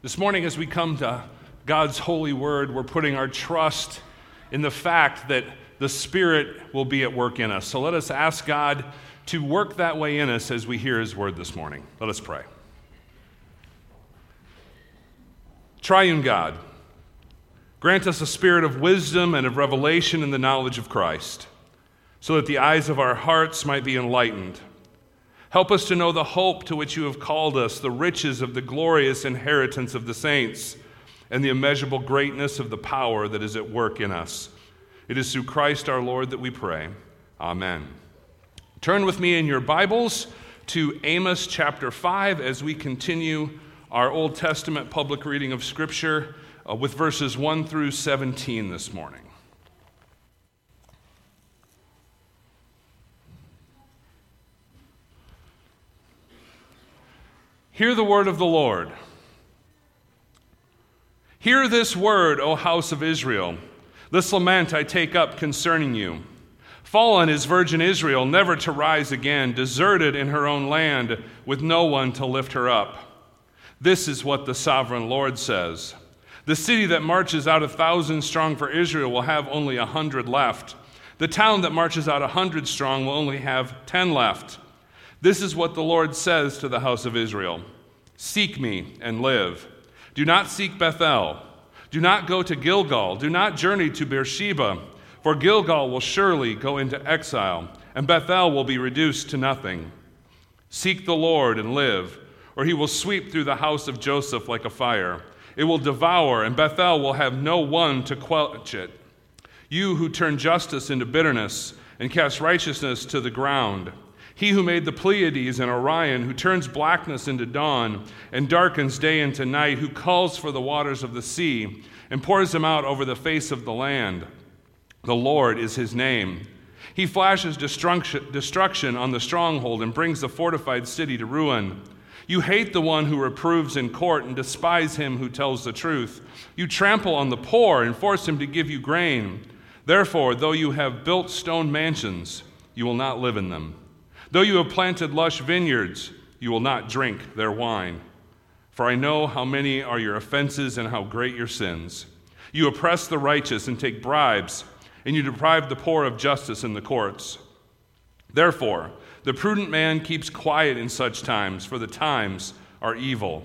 This morning, as we come to God's holy word, we're putting our trust in the fact that the Spirit will be at work in us. So let us ask God to work that way in us as we hear His word this morning. Let us pray. Triune God, grant us a spirit of wisdom and of revelation in the knowledge of Christ, so that the eyes of our hearts might be enlightened Help us to know the hope to which you have called us, the riches of the glorious inheritance of the saints, and the immeasurable greatness of the power that is at work in us. It is through Christ our Lord that we pray. Amen. Turn with me in your Bibles to Amos chapter 5 as we continue our Old Testament public reading of Scripture uh, with verses 1 through 17 this morning. Hear the word of the Lord. Hear this word, O house of Israel. This lament I take up concerning you. Fallen is virgin Israel, never to rise again, deserted in her own land, with no one to lift her up. This is what the sovereign Lord says The city that marches out a thousand strong for Israel will have only a hundred left. The town that marches out a hundred strong will only have ten left. This is what the Lord says to the house of Israel Seek me and live. Do not seek Bethel. Do not go to Gilgal. Do not journey to Beersheba, for Gilgal will surely go into exile, and Bethel will be reduced to nothing. Seek the Lord and live, or he will sweep through the house of Joseph like a fire. It will devour, and Bethel will have no one to quench it. You who turn justice into bitterness and cast righteousness to the ground, he who made the Pleiades and Orion, who turns blackness into dawn and darkens day into night, who calls for the waters of the sea and pours them out over the face of the land. The Lord is his name. He flashes destruction on the stronghold and brings the fortified city to ruin. You hate the one who reproves in court and despise him who tells the truth. You trample on the poor and force him to give you grain. Therefore, though you have built stone mansions, you will not live in them. Though you have planted lush vineyards, you will not drink their wine. For I know how many are your offenses and how great your sins. You oppress the righteous and take bribes, and you deprive the poor of justice in the courts. Therefore, the prudent man keeps quiet in such times, for the times are evil.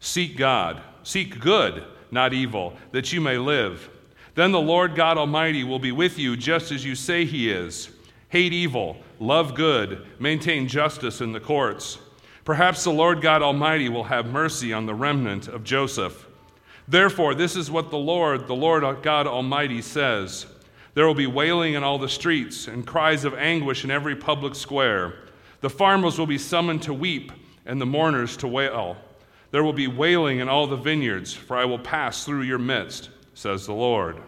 Seek God, seek good, not evil, that you may live. Then the Lord God Almighty will be with you just as you say he is. Hate evil love good, maintain justice in the courts. Perhaps the Lord God Almighty will have mercy on the remnant of Joseph. Therefore, this is what the Lord, the Lord God Almighty says There will be wailing in all the streets and cries of anguish in every public square. The farmers will be summoned to weep and the mourners to wail. There will be wailing in all the vineyards, for I will pass through your midst, says the Lord.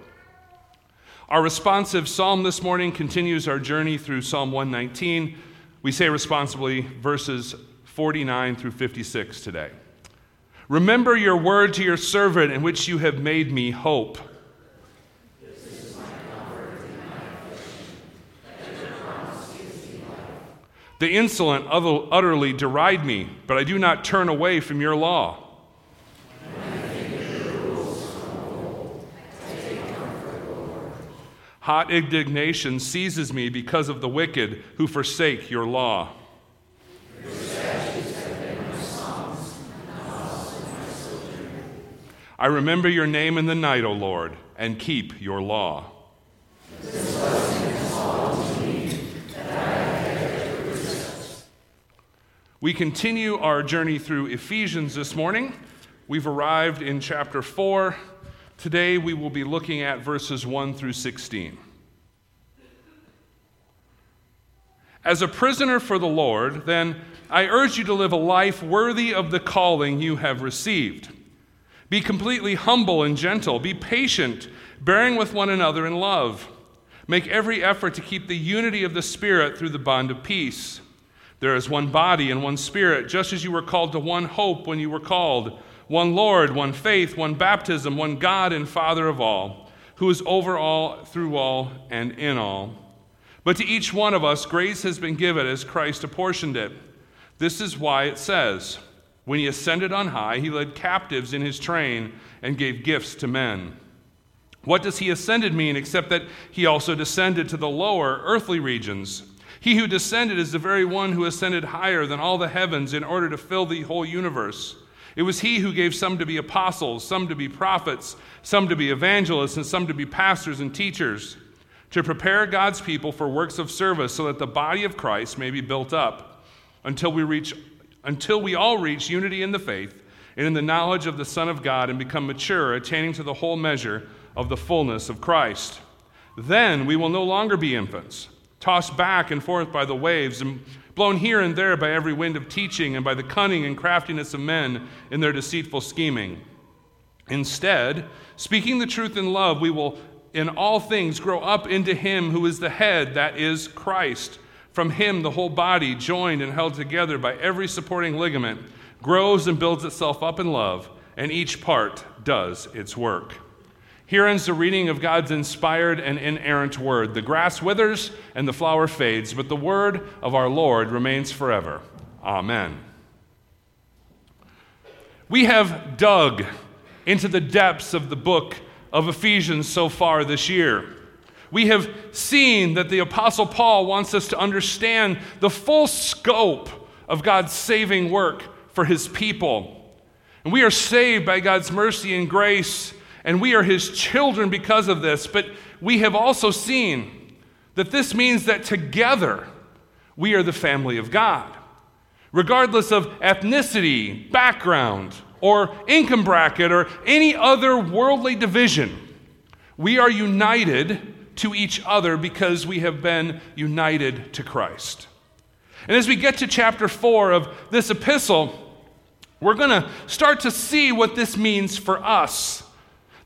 Our responsive psalm this morning continues our journey through Psalm 119. We say responsibly verses 49 through 56 today. Remember your word to your servant in which you have made me hope. The insolent utterly deride me, but I do not turn away from your law. Hot indignation seizes me because of the wicked who forsake your law. I remember your name in the night, O Lord, and keep your law. We continue our journey through Ephesians this morning. We've arrived in chapter 4. Today we will be looking at verses 1 through 16. As a prisoner for the Lord, then I urge you to live a life worthy of the calling you have received. Be completely humble and gentle. Be patient, bearing with one another in love. Make every effort to keep the unity of the Spirit through the bond of peace. There is one body and one Spirit, just as you were called to one hope when you were called one Lord, one faith, one baptism, one God and Father of all, who is over all, through all, and in all. But to each one of us, grace has been given as Christ apportioned it. This is why it says, When he ascended on high, he led captives in his train and gave gifts to men. What does he ascended mean except that he also descended to the lower earthly regions? He who descended is the very one who ascended higher than all the heavens in order to fill the whole universe. It was he who gave some to be apostles, some to be prophets, some to be evangelists, and some to be pastors and teachers, to prepare God's people for works of service so that the body of Christ may be built up until we reach until we all reach unity in the faith and in the knowledge of the Son of God and become mature, attaining to the whole measure of the fullness of Christ. Then we will no longer be infants, tossed back and forth by the waves and blown here and there by every wind of teaching and by the cunning and craftiness of men in their deceitful scheming. Instead, speaking the truth in love, we will in all things grow up into Him who is the head, that is Christ from him, the whole body, joined and held together by every supporting ligament, grows and builds itself up in love, and each part does its work. Here ends the reading of God's inspired and inerrant word. The grass withers and the flower fades, but the word of our Lord remains forever. Amen. We have dug into the depths of the book of Ephesians so far this year. We have seen that the Apostle Paul wants us to understand the full scope of God's saving work for his people. And we are saved by God's mercy and grace, and we are his children because of this. But we have also seen that this means that together we are the family of God. Regardless of ethnicity, background, or income bracket, or any other worldly division, we are united to each other because we have been united to Christ. And as we get to chapter 4 of this epistle, we're going to start to see what this means for us.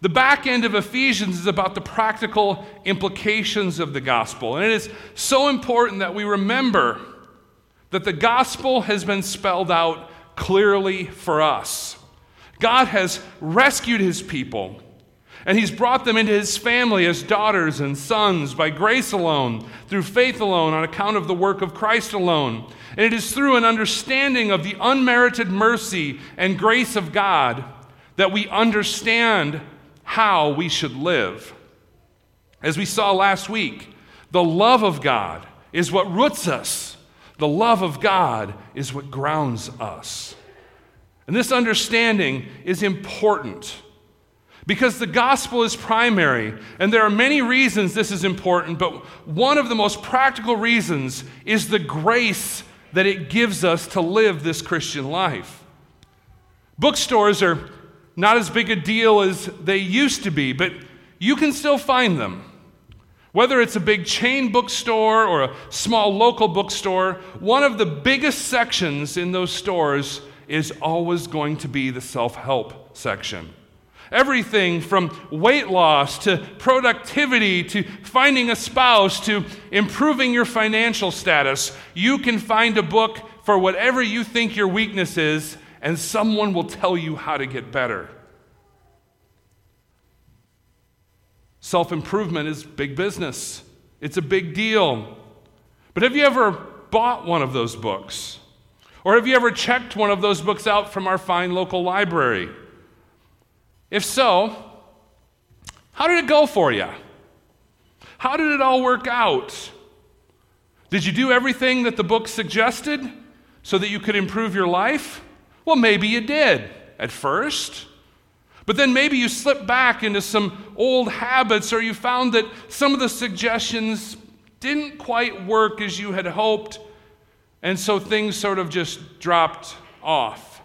The back end of Ephesians is about the practical implications of the gospel. And it is so important that we remember that the gospel has been spelled out clearly for us. God has rescued his people. And he's brought them into his family as daughters and sons by grace alone, through faith alone, on account of the work of Christ alone. And it is through an understanding of the unmerited mercy and grace of God that we understand how we should live. As we saw last week, the love of God is what roots us, the love of God is what grounds us. And this understanding is important because the gospel is primary, and there are many reasons this is important, but one of the most practical reasons is the grace that it gives us to live this Christian life. Bookstores are not as big a deal as they used to be, but you can still find them. Whether it's a big chain bookstore or a small local bookstore, one of the biggest sections in those stores is always going to be the self help section. Everything from weight loss to productivity to finding a spouse to improving your financial status. You can find a book for whatever you think your weakness is, and someone will tell you how to get better. Self improvement is big business, it's a big deal. But have you ever bought one of those books? Or have you ever checked one of those books out from our fine local library? If so, how did it go for you? How did it all work out? Did you do everything that the book suggested so that you could improve your life? Well, maybe you did at first. But then maybe you slipped back into some old habits or you found that some of the suggestions didn't quite work as you had hoped, and so things sort of just dropped off.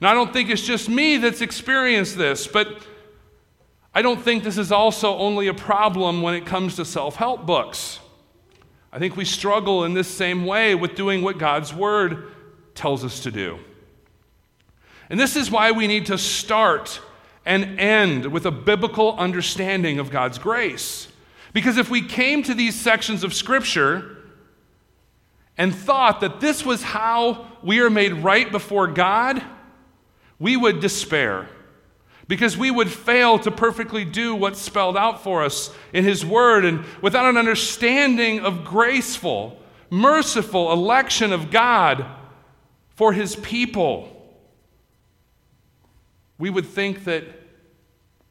And I don't think it's just me that's experienced this, but I don't think this is also only a problem when it comes to self help books. I think we struggle in this same way with doing what God's Word tells us to do. And this is why we need to start and end with a biblical understanding of God's grace. Because if we came to these sections of Scripture and thought that this was how we are made right before God, we would despair because we would fail to perfectly do what's spelled out for us in His Word. And without an understanding of graceful, merciful election of God for His people, we would think that,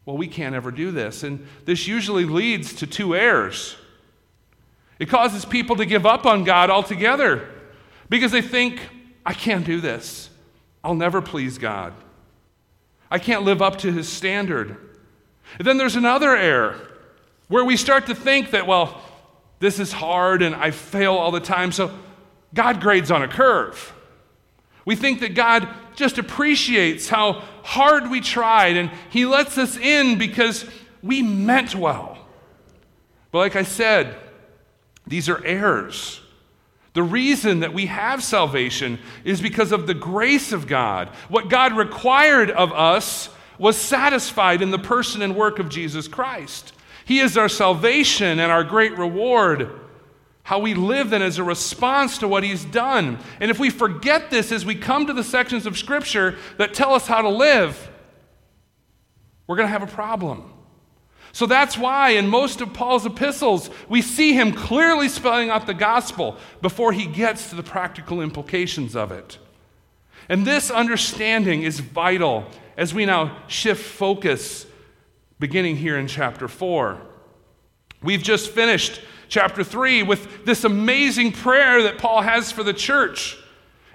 well, we can't ever do this. And this usually leads to two errors. It causes people to give up on God altogether because they think, I can't do this. I'll never please God. I can't live up to his standard. And then there's another error where we start to think that, well, this is hard and I fail all the time, so God grades on a curve. We think that God just appreciates how hard we tried and He lets us in because we meant well. But like I said, these are errors. The reason that we have salvation is because of the grace of God. What God required of us was satisfied in the person and work of Jesus Christ. He is our salvation and our great reward. How we live then as a response to what He's done. And if we forget this as we come to the sections of Scripture that tell us how to live, we're going to have a problem. So that's why in most of Paul's epistles, we see him clearly spelling out the gospel before he gets to the practical implications of it. And this understanding is vital as we now shift focus beginning here in chapter 4. We've just finished chapter 3 with this amazing prayer that Paul has for the church.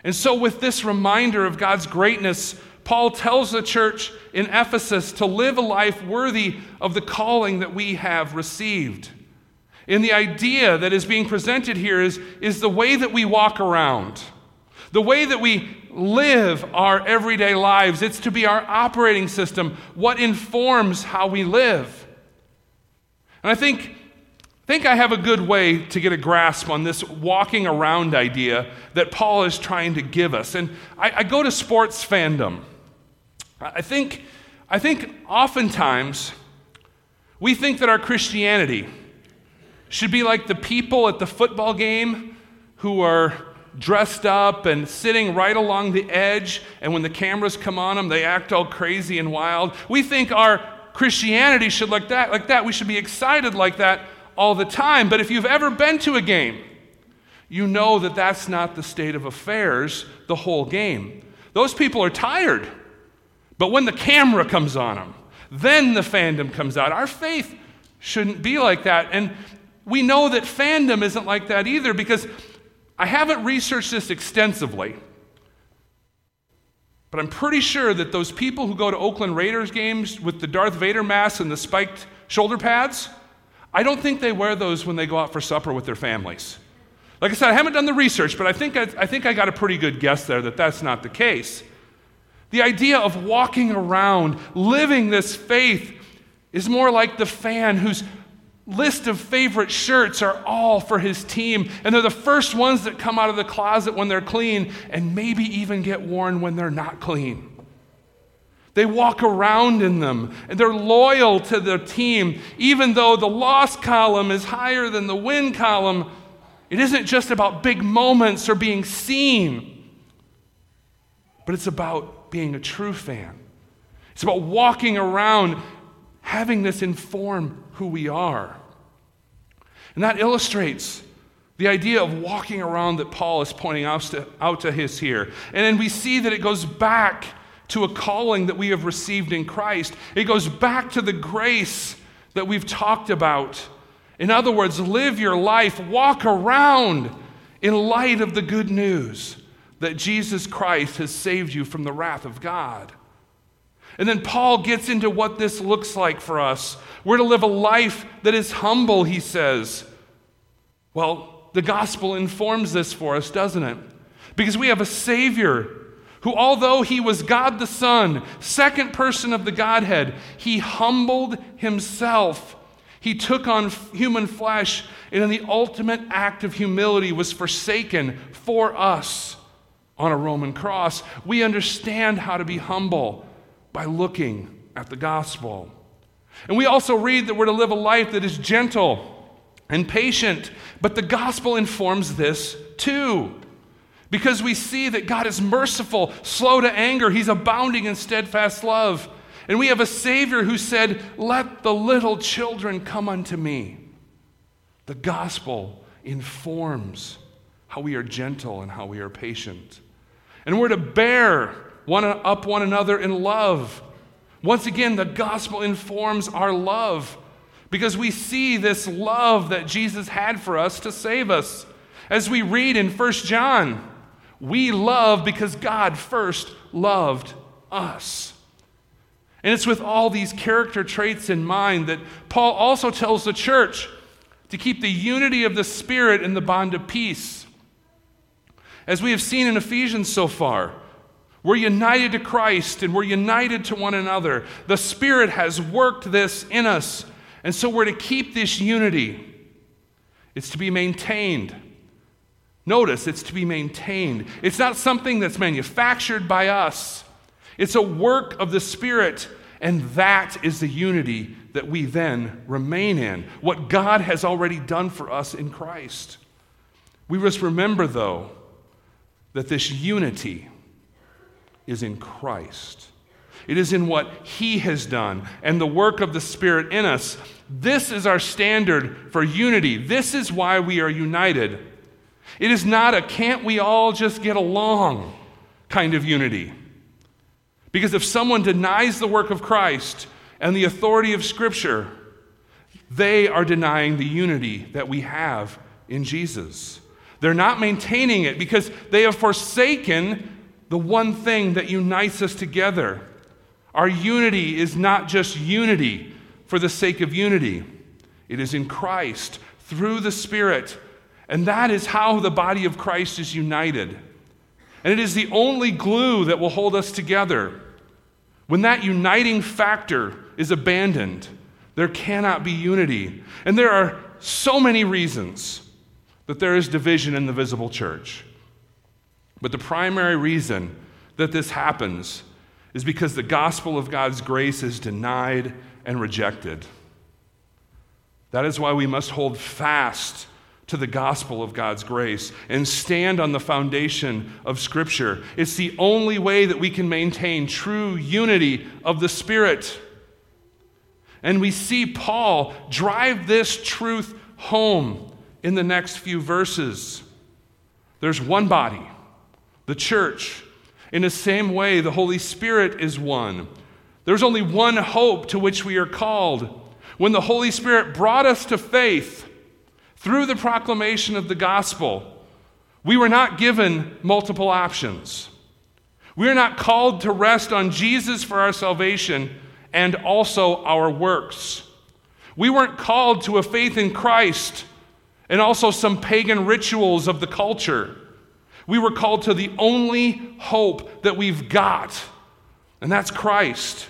And so, with this reminder of God's greatness, Paul tells the church in Ephesus to live a life worthy of the calling that we have received. And the idea that is being presented here is, is the way that we walk around, the way that we live our everyday lives. It's to be our operating system, what informs how we live. And I think think I have a good way to get a grasp on this walking around idea that Paul is trying to give us. And I, I go to sports fandom. I think, I think oftentimes we think that our Christianity should be like the people at the football game who are dressed up and sitting right along the edge, and when the cameras come on them, they act all crazy and wild. We think our Christianity should look that like that. We should be excited like that all the time. But if you've ever been to a game, you know that that's not the state of affairs the whole game. Those people are tired. But when the camera comes on them, then the fandom comes out. Our faith shouldn't be like that. And we know that fandom isn't like that either because I haven't researched this extensively. But I'm pretty sure that those people who go to Oakland Raiders games with the Darth Vader mask and the spiked shoulder pads, I don't think they wear those when they go out for supper with their families. Like I said, I haven't done the research, but I think I, I, think I got a pretty good guess there that that's not the case. The idea of walking around, living this faith, is more like the fan whose list of favorite shirts are all for his team, and they're the first ones that come out of the closet when they're clean, and maybe even get worn when they're not clean. They walk around in them and they're loyal to their team. Even though the loss column is higher than the win column, it isn't just about big moments or being seen, but it's about being a true fan. It's about walking around, having this inform who we are. And that illustrates the idea of walking around that Paul is pointing out to, out to his here. And then we see that it goes back to a calling that we have received in Christ. It goes back to the grace that we've talked about. In other words, live your life, walk around in light of the good news that Jesus Christ has saved you from the wrath of God. And then Paul gets into what this looks like for us. We're to live a life that is humble, he says. Well, the gospel informs this for us, doesn't it? Because we have a Savior who, although he was God the Son, second person of the Godhead, he humbled himself. He took on human flesh, and in the ultimate act of humility was forsaken for us on a Roman cross. We understand how to be humble by looking at the gospel. And we also read that we're to live a life that is gentle and patient, but the gospel informs this too because we see that God is merciful, slow to anger, He's abounding in steadfast love. And we have a Savior who said, Let the little children come unto me. The gospel informs how we are gentle and how we are patient. And we're to bear one up one another in love. Once again, the gospel informs our love because we see this love that Jesus had for us to save us. As we read in 1 John, we love because God first loved us. And it's with all these character traits in mind that Paul also tells the church to keep the unity of the Spirit in the bond of peace. As we have seen in Ephesians so far, we're united to Christ and we're united to one another. The Spirit has worked this in us. And so we're to keep this unity. It's to be maintained. Notice, it's to be maintained. It's not something that's manufactured by us, it's a work of the Spirit. And that is the unity that we then remain in. What God has already done for us in Christ. We must remember, though, that this unity is in Christ. It is in what He has done and the work of the Spirit in us. This is our standard for unity. This is why we are united. It is not a can't we all just get along kind of unity. Because if someone denies the work of Christ and the authority of Scripture, they are denying the unity that we have in Jesus. They're not maintaining it because they have forsaken the one thing that unites us together. Our unity is not just unity for the sake of unity, it is in Christ through the Spirit. And that is how the body of Christ is united. And it is the only glue that will hold us together. When that uniting factor is abandoned, there cannot be unity. And there are so many reasons that there is division in the visible church. But the primary reason that this happens is because the gospel of God's grace is denied and rejected. That is why we must hold fast to the gospel of God's grace and stand on the foundation of Scripture. It's the only way that we can maintain true unity of the Spirit. And we see Paul drive this truth home in the next few verses. There's one body, the church. In the same way, the Holy Spirit is one. There's only one hope to which we are called. When the Holy Spirit brought us to faith through the proclamation of the gospel, we were not given multiple options. We are not called to rest on Jesus for our salvation and also our works. We weren't called to a faith in Christ and also some pagan rituals of the culture. We were called to the only hope that we've got, and that's Christ.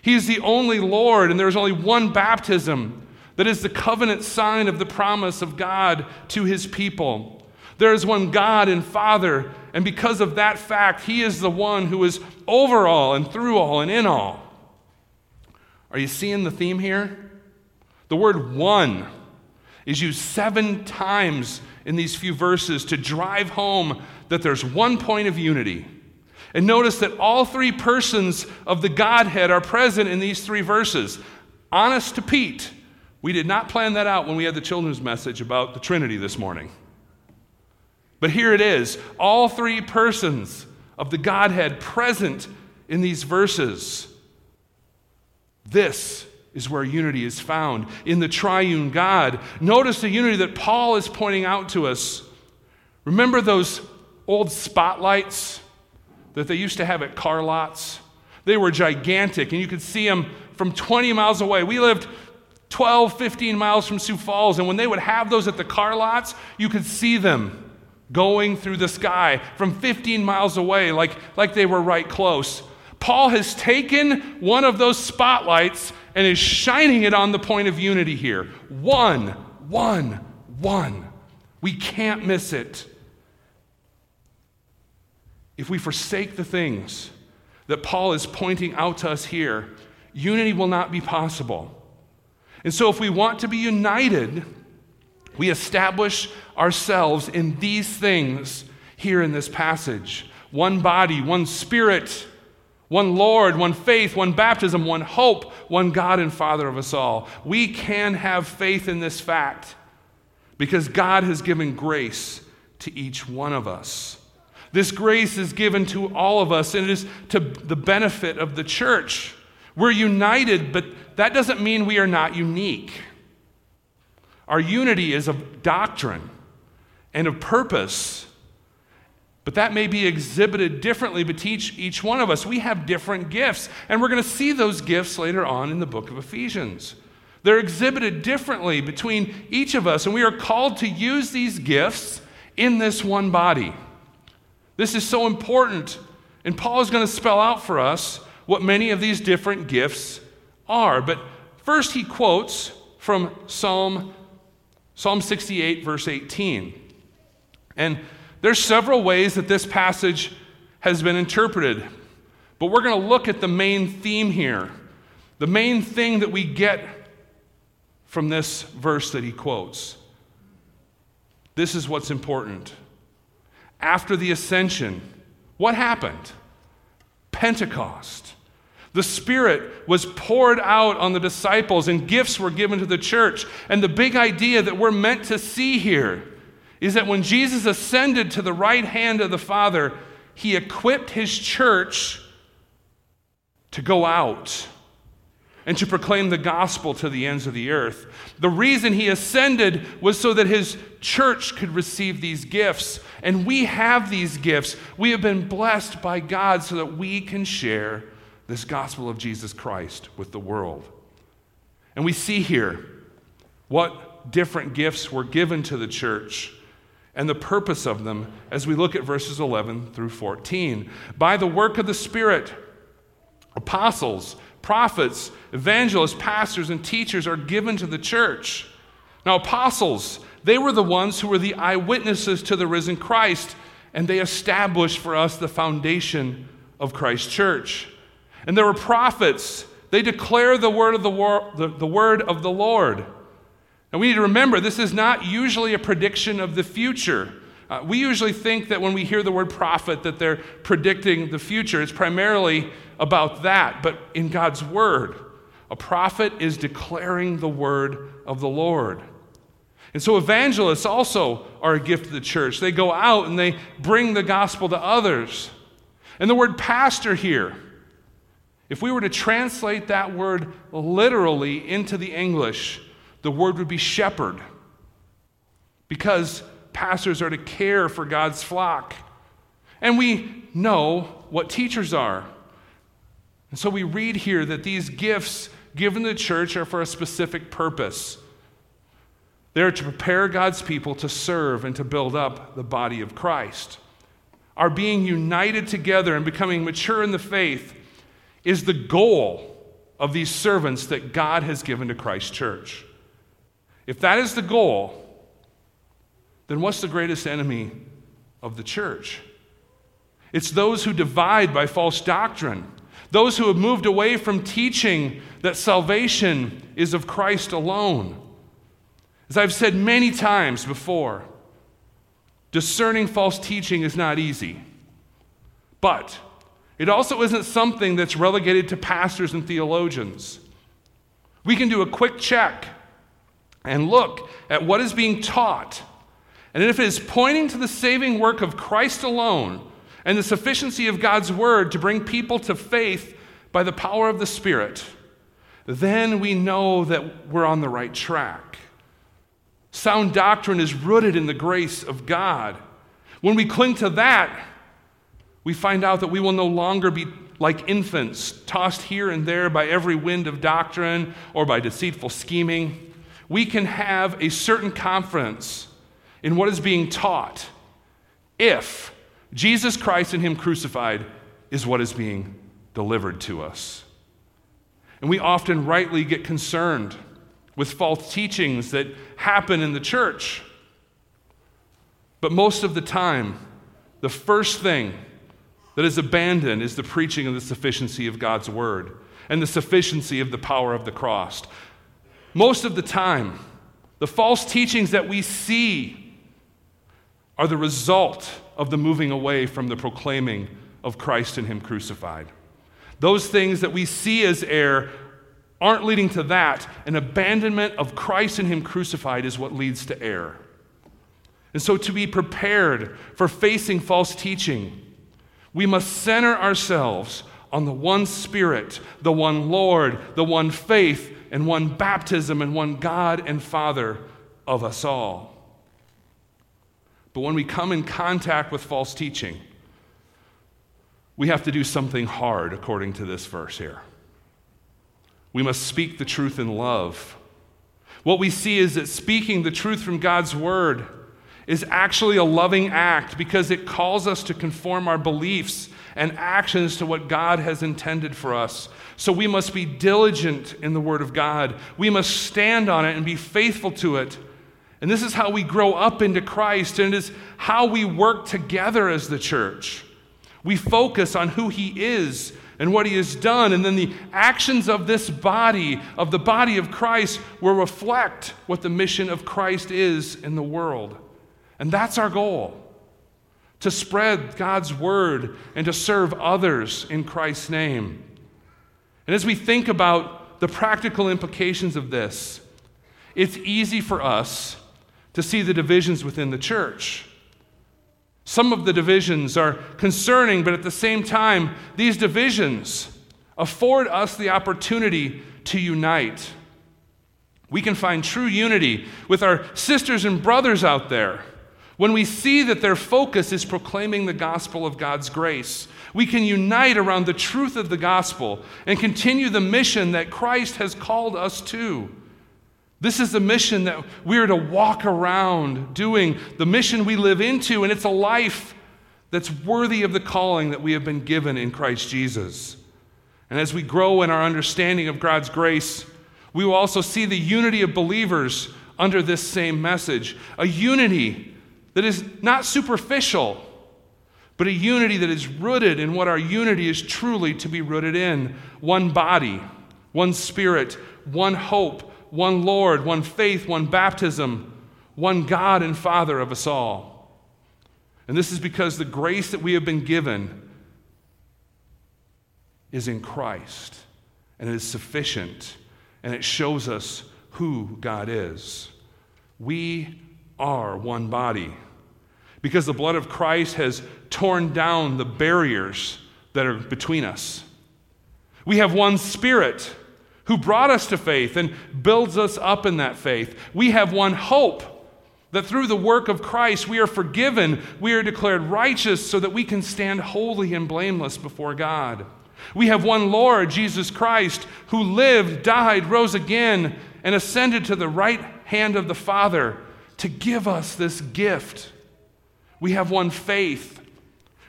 He's the only Lord, and there's only one baptism that is the covenant sign of the promise of God to his people. There is one God and Father, and because of that fact, He is the one who is over all and through all and in all. Are you seeing the theme here? The word one is used seven times in these few verses to drive home that there's one point of unity. And notice that all three persons of the Godhead are present in these three verses. Honest to Pete, we did not plan that out when we had the children's message about the Trinity this morning. But here it is all three persons of the Godhead present in these verses. This is where unity is found in the triune God. Notice the unity that Paul is pointing out to us. Remember those old spotlights that they used to have at car lots? They were gigantic, and you could see them from 20 miles away. We lived 12, 15 miles from Sioux Falls, and when they would have those at the car lots, you could see them going through the sky from 15 miles away, like, like they were right close. Paul has taken one of those spotlights and is shining it on the point of unity here. One, one, one. We can't miss it. If we forsake the things that Paul is pointing out to us here, unity will not be possible. And so, if we want to be united, we establish ourselves in these things here in this passage one body, one spirit one Lord, one faith, one baptism, one hope, one God and Father of us all. We can have faith in this fact because God has given grace to each one of us. This grace is given to all of us, and it is to the benefit of the church. We're united, but that doesn't mean we are not unique. Our unity is of doctrine and of purpose, but that may be exhibited differently between each, each one of us. We have different gifts, and we're going to see those gifts later on in the book of Ephesians. They're exhibited differently between each of us, and we are called to use these gifts in this one body. This is so important, and Paul is going to spell out for us what many of these different gifts are. But first, he quotes from Psalm, Psalm 68, verse 18. And there's several ways that this passage has been interpreted, but we're going to look at the main theme here. The main thing that we get from this verse that he quotes. This is what's important. After the ascension, what happened? Pentecost. The Spirit was poured out on the disciples, and gifts were given to the church. And the big idea that we're meant to see here is that when Jesus ascended to the right hand of the Father, he equipped his church to go out and to proclaim the gospel to the ends of the earth. The reason he ascended was so that his church could receive these gifts. And we have these gifts. We have been blessed by God so that we can share this gospel of Jesus Christ with the world. And we see here what different gifts were given to the church and the purpose of them as we look at verses 11 through 14. By the work of the Spirit, apostles, prophets, evangelists, pastors, and teachers are given to the church. Now, apostles, they were the ones who were the eyewitnesses to the risen Christ, and they established for us the foundation of Christ's church. And there were prophets. They declare the word of the, wor- the, the word of the Lord. And we need to remember this is not usually a prediction of the future. Uh, we usually think that when we hear the word prophet that they're predicting the future. It's primarily about that. But in God's word, a prophet is declaring the word of the Lord. And so evangelists also are a gift to the church. They go out and they bring the gospel to others. And the word pastor here, if we were to translate that word literally into the English, the word would be shepherd. Because pastors are to care for God's flock. And we know what teachers are. And so we read here that these gifts given the church are for a specific purpose. They're to prepare God's people to serve and to build up the body of Christ. Our being united together and becoming mature in the faith is the goal of these servants that God has given to Christ's church. If that is the goal, then what's the greatest enemy of the church? It's those who divide by false doctrine, those who have moved away from teaching that salvation is of Christ alone. As I've said many times before, discerning false teaching is not easy. But it also isn't something that's relegated to pastors and theologians. We can do a quick check and look at what is being taught. And if it is pointing to the saving work of Christ alone and the sufficiency of God's word to bring people to faith by the power of the Spirit, then we know that we're on the right track. Sound doctrine is rooted in the grace of God. When we cling to that, we find out that we will no longer be like infants, tossed here and there by every wind of doctrine or by deceitful scheming. We can have a certain confidence in what is being taught if Jesus Christ and Him crucified is what is being delivered to us. And we often rightly get concerned with false teachings that happen in the church. But most of the time, the first thing that is abandoned is the preaching of the sufficiency of God's word and the sufficiency of the power of the cross. Most of the time, the false teachings that we see are the result of the moving away from the proclaiming of Christ and Him crucified. Those things that we see as error aren't leading to that. An abandonment of Christ and Him crucified is what leads to error. And so, to be prepared for facing false teaching, we must center ourselves on the one Spirit, the one Lord, the one faith, and one baptism, and one God and Father of us all. But when we come in contact with false teaching, we have to do something hard according to this verse here. We must speak the truth in love. What we see is that speaking the truth from God's word is actually a loving act because it calls us to conform our beliefs and actions to what God has intended for us. So we must be diligent in the Word of God. We must stand on it and be faithful to it. And this is how we grow up into Christ, and it is how we work together as the church. We focus on who He is and what He has done, and then the actions of this body, of the body of Christ, will reflect what the mission of Christ is in the world. And that's our goal to spread God's word and to serve others in Christ's name. And as we think about the practical implications of this, it's easy for us to see the divisions within the church. Some of the divisions are concerning, but at the same time, these divisions afford us the opportunity to unite. We can find true unity with our sisters and brothers out there when we see that their focus is proclaiming the gospel of God's grace, we can unite around the truth of the gospel and continue the mission that Christ has called us to. This is the mission that we're to walk around doing, the mission we live into, and it's a life that's worthy of the calling that we have been given in Christ Jesus. And as we grow in our understanding of God's grace, we will also see the unity of believers under this same message a unity that is not superficial, but a unity that is rooted in what our unity is truly to be rooted in one body, one spirit, one hope, one Lord, one faith, one baptism, one God and Father of us all. And this is because the grace that we have been given is in Christ, and it is sufficient, and it shows us who God is. We are one body. Because the blood of Christ has torn down the barriers that are between us. We have one Spirit who brought us to faith and builds us up in that faith. We have one hope that through the work of Christ we are forgiven, we are declared righteous so that we can stand holy and blameless before God. We have one Lord, Jesus Christ, who lived, died, rose again, and ascended to the right hand of the Father to give us this gift. We have one faith.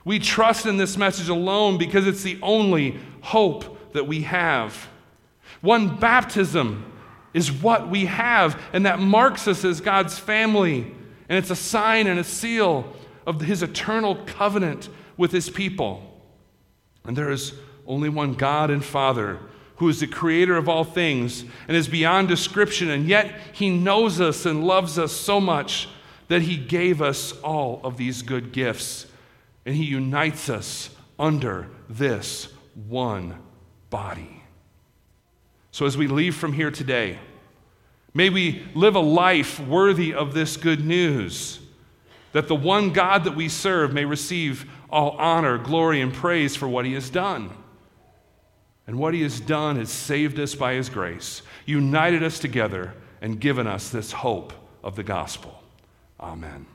We trust in this message alone because it's the only hope that we have. One baptism is what we have, and that marks us as God's family. And it's a sign and a seal of his eternal covenant with his people. And there is only one God and Father who is the creator of all things and is beyond description, and yet he knows us and loves us so much that he gave us all of these good gifts, and he unites us under this one body. So as we leave from here today, may we live a life worthy of this good news that the one God that we serve may receive all honor, glory, and praise for what he has done. And what he has done is saved us by his grace, united us together, and given us this hope of the gospel. Amen.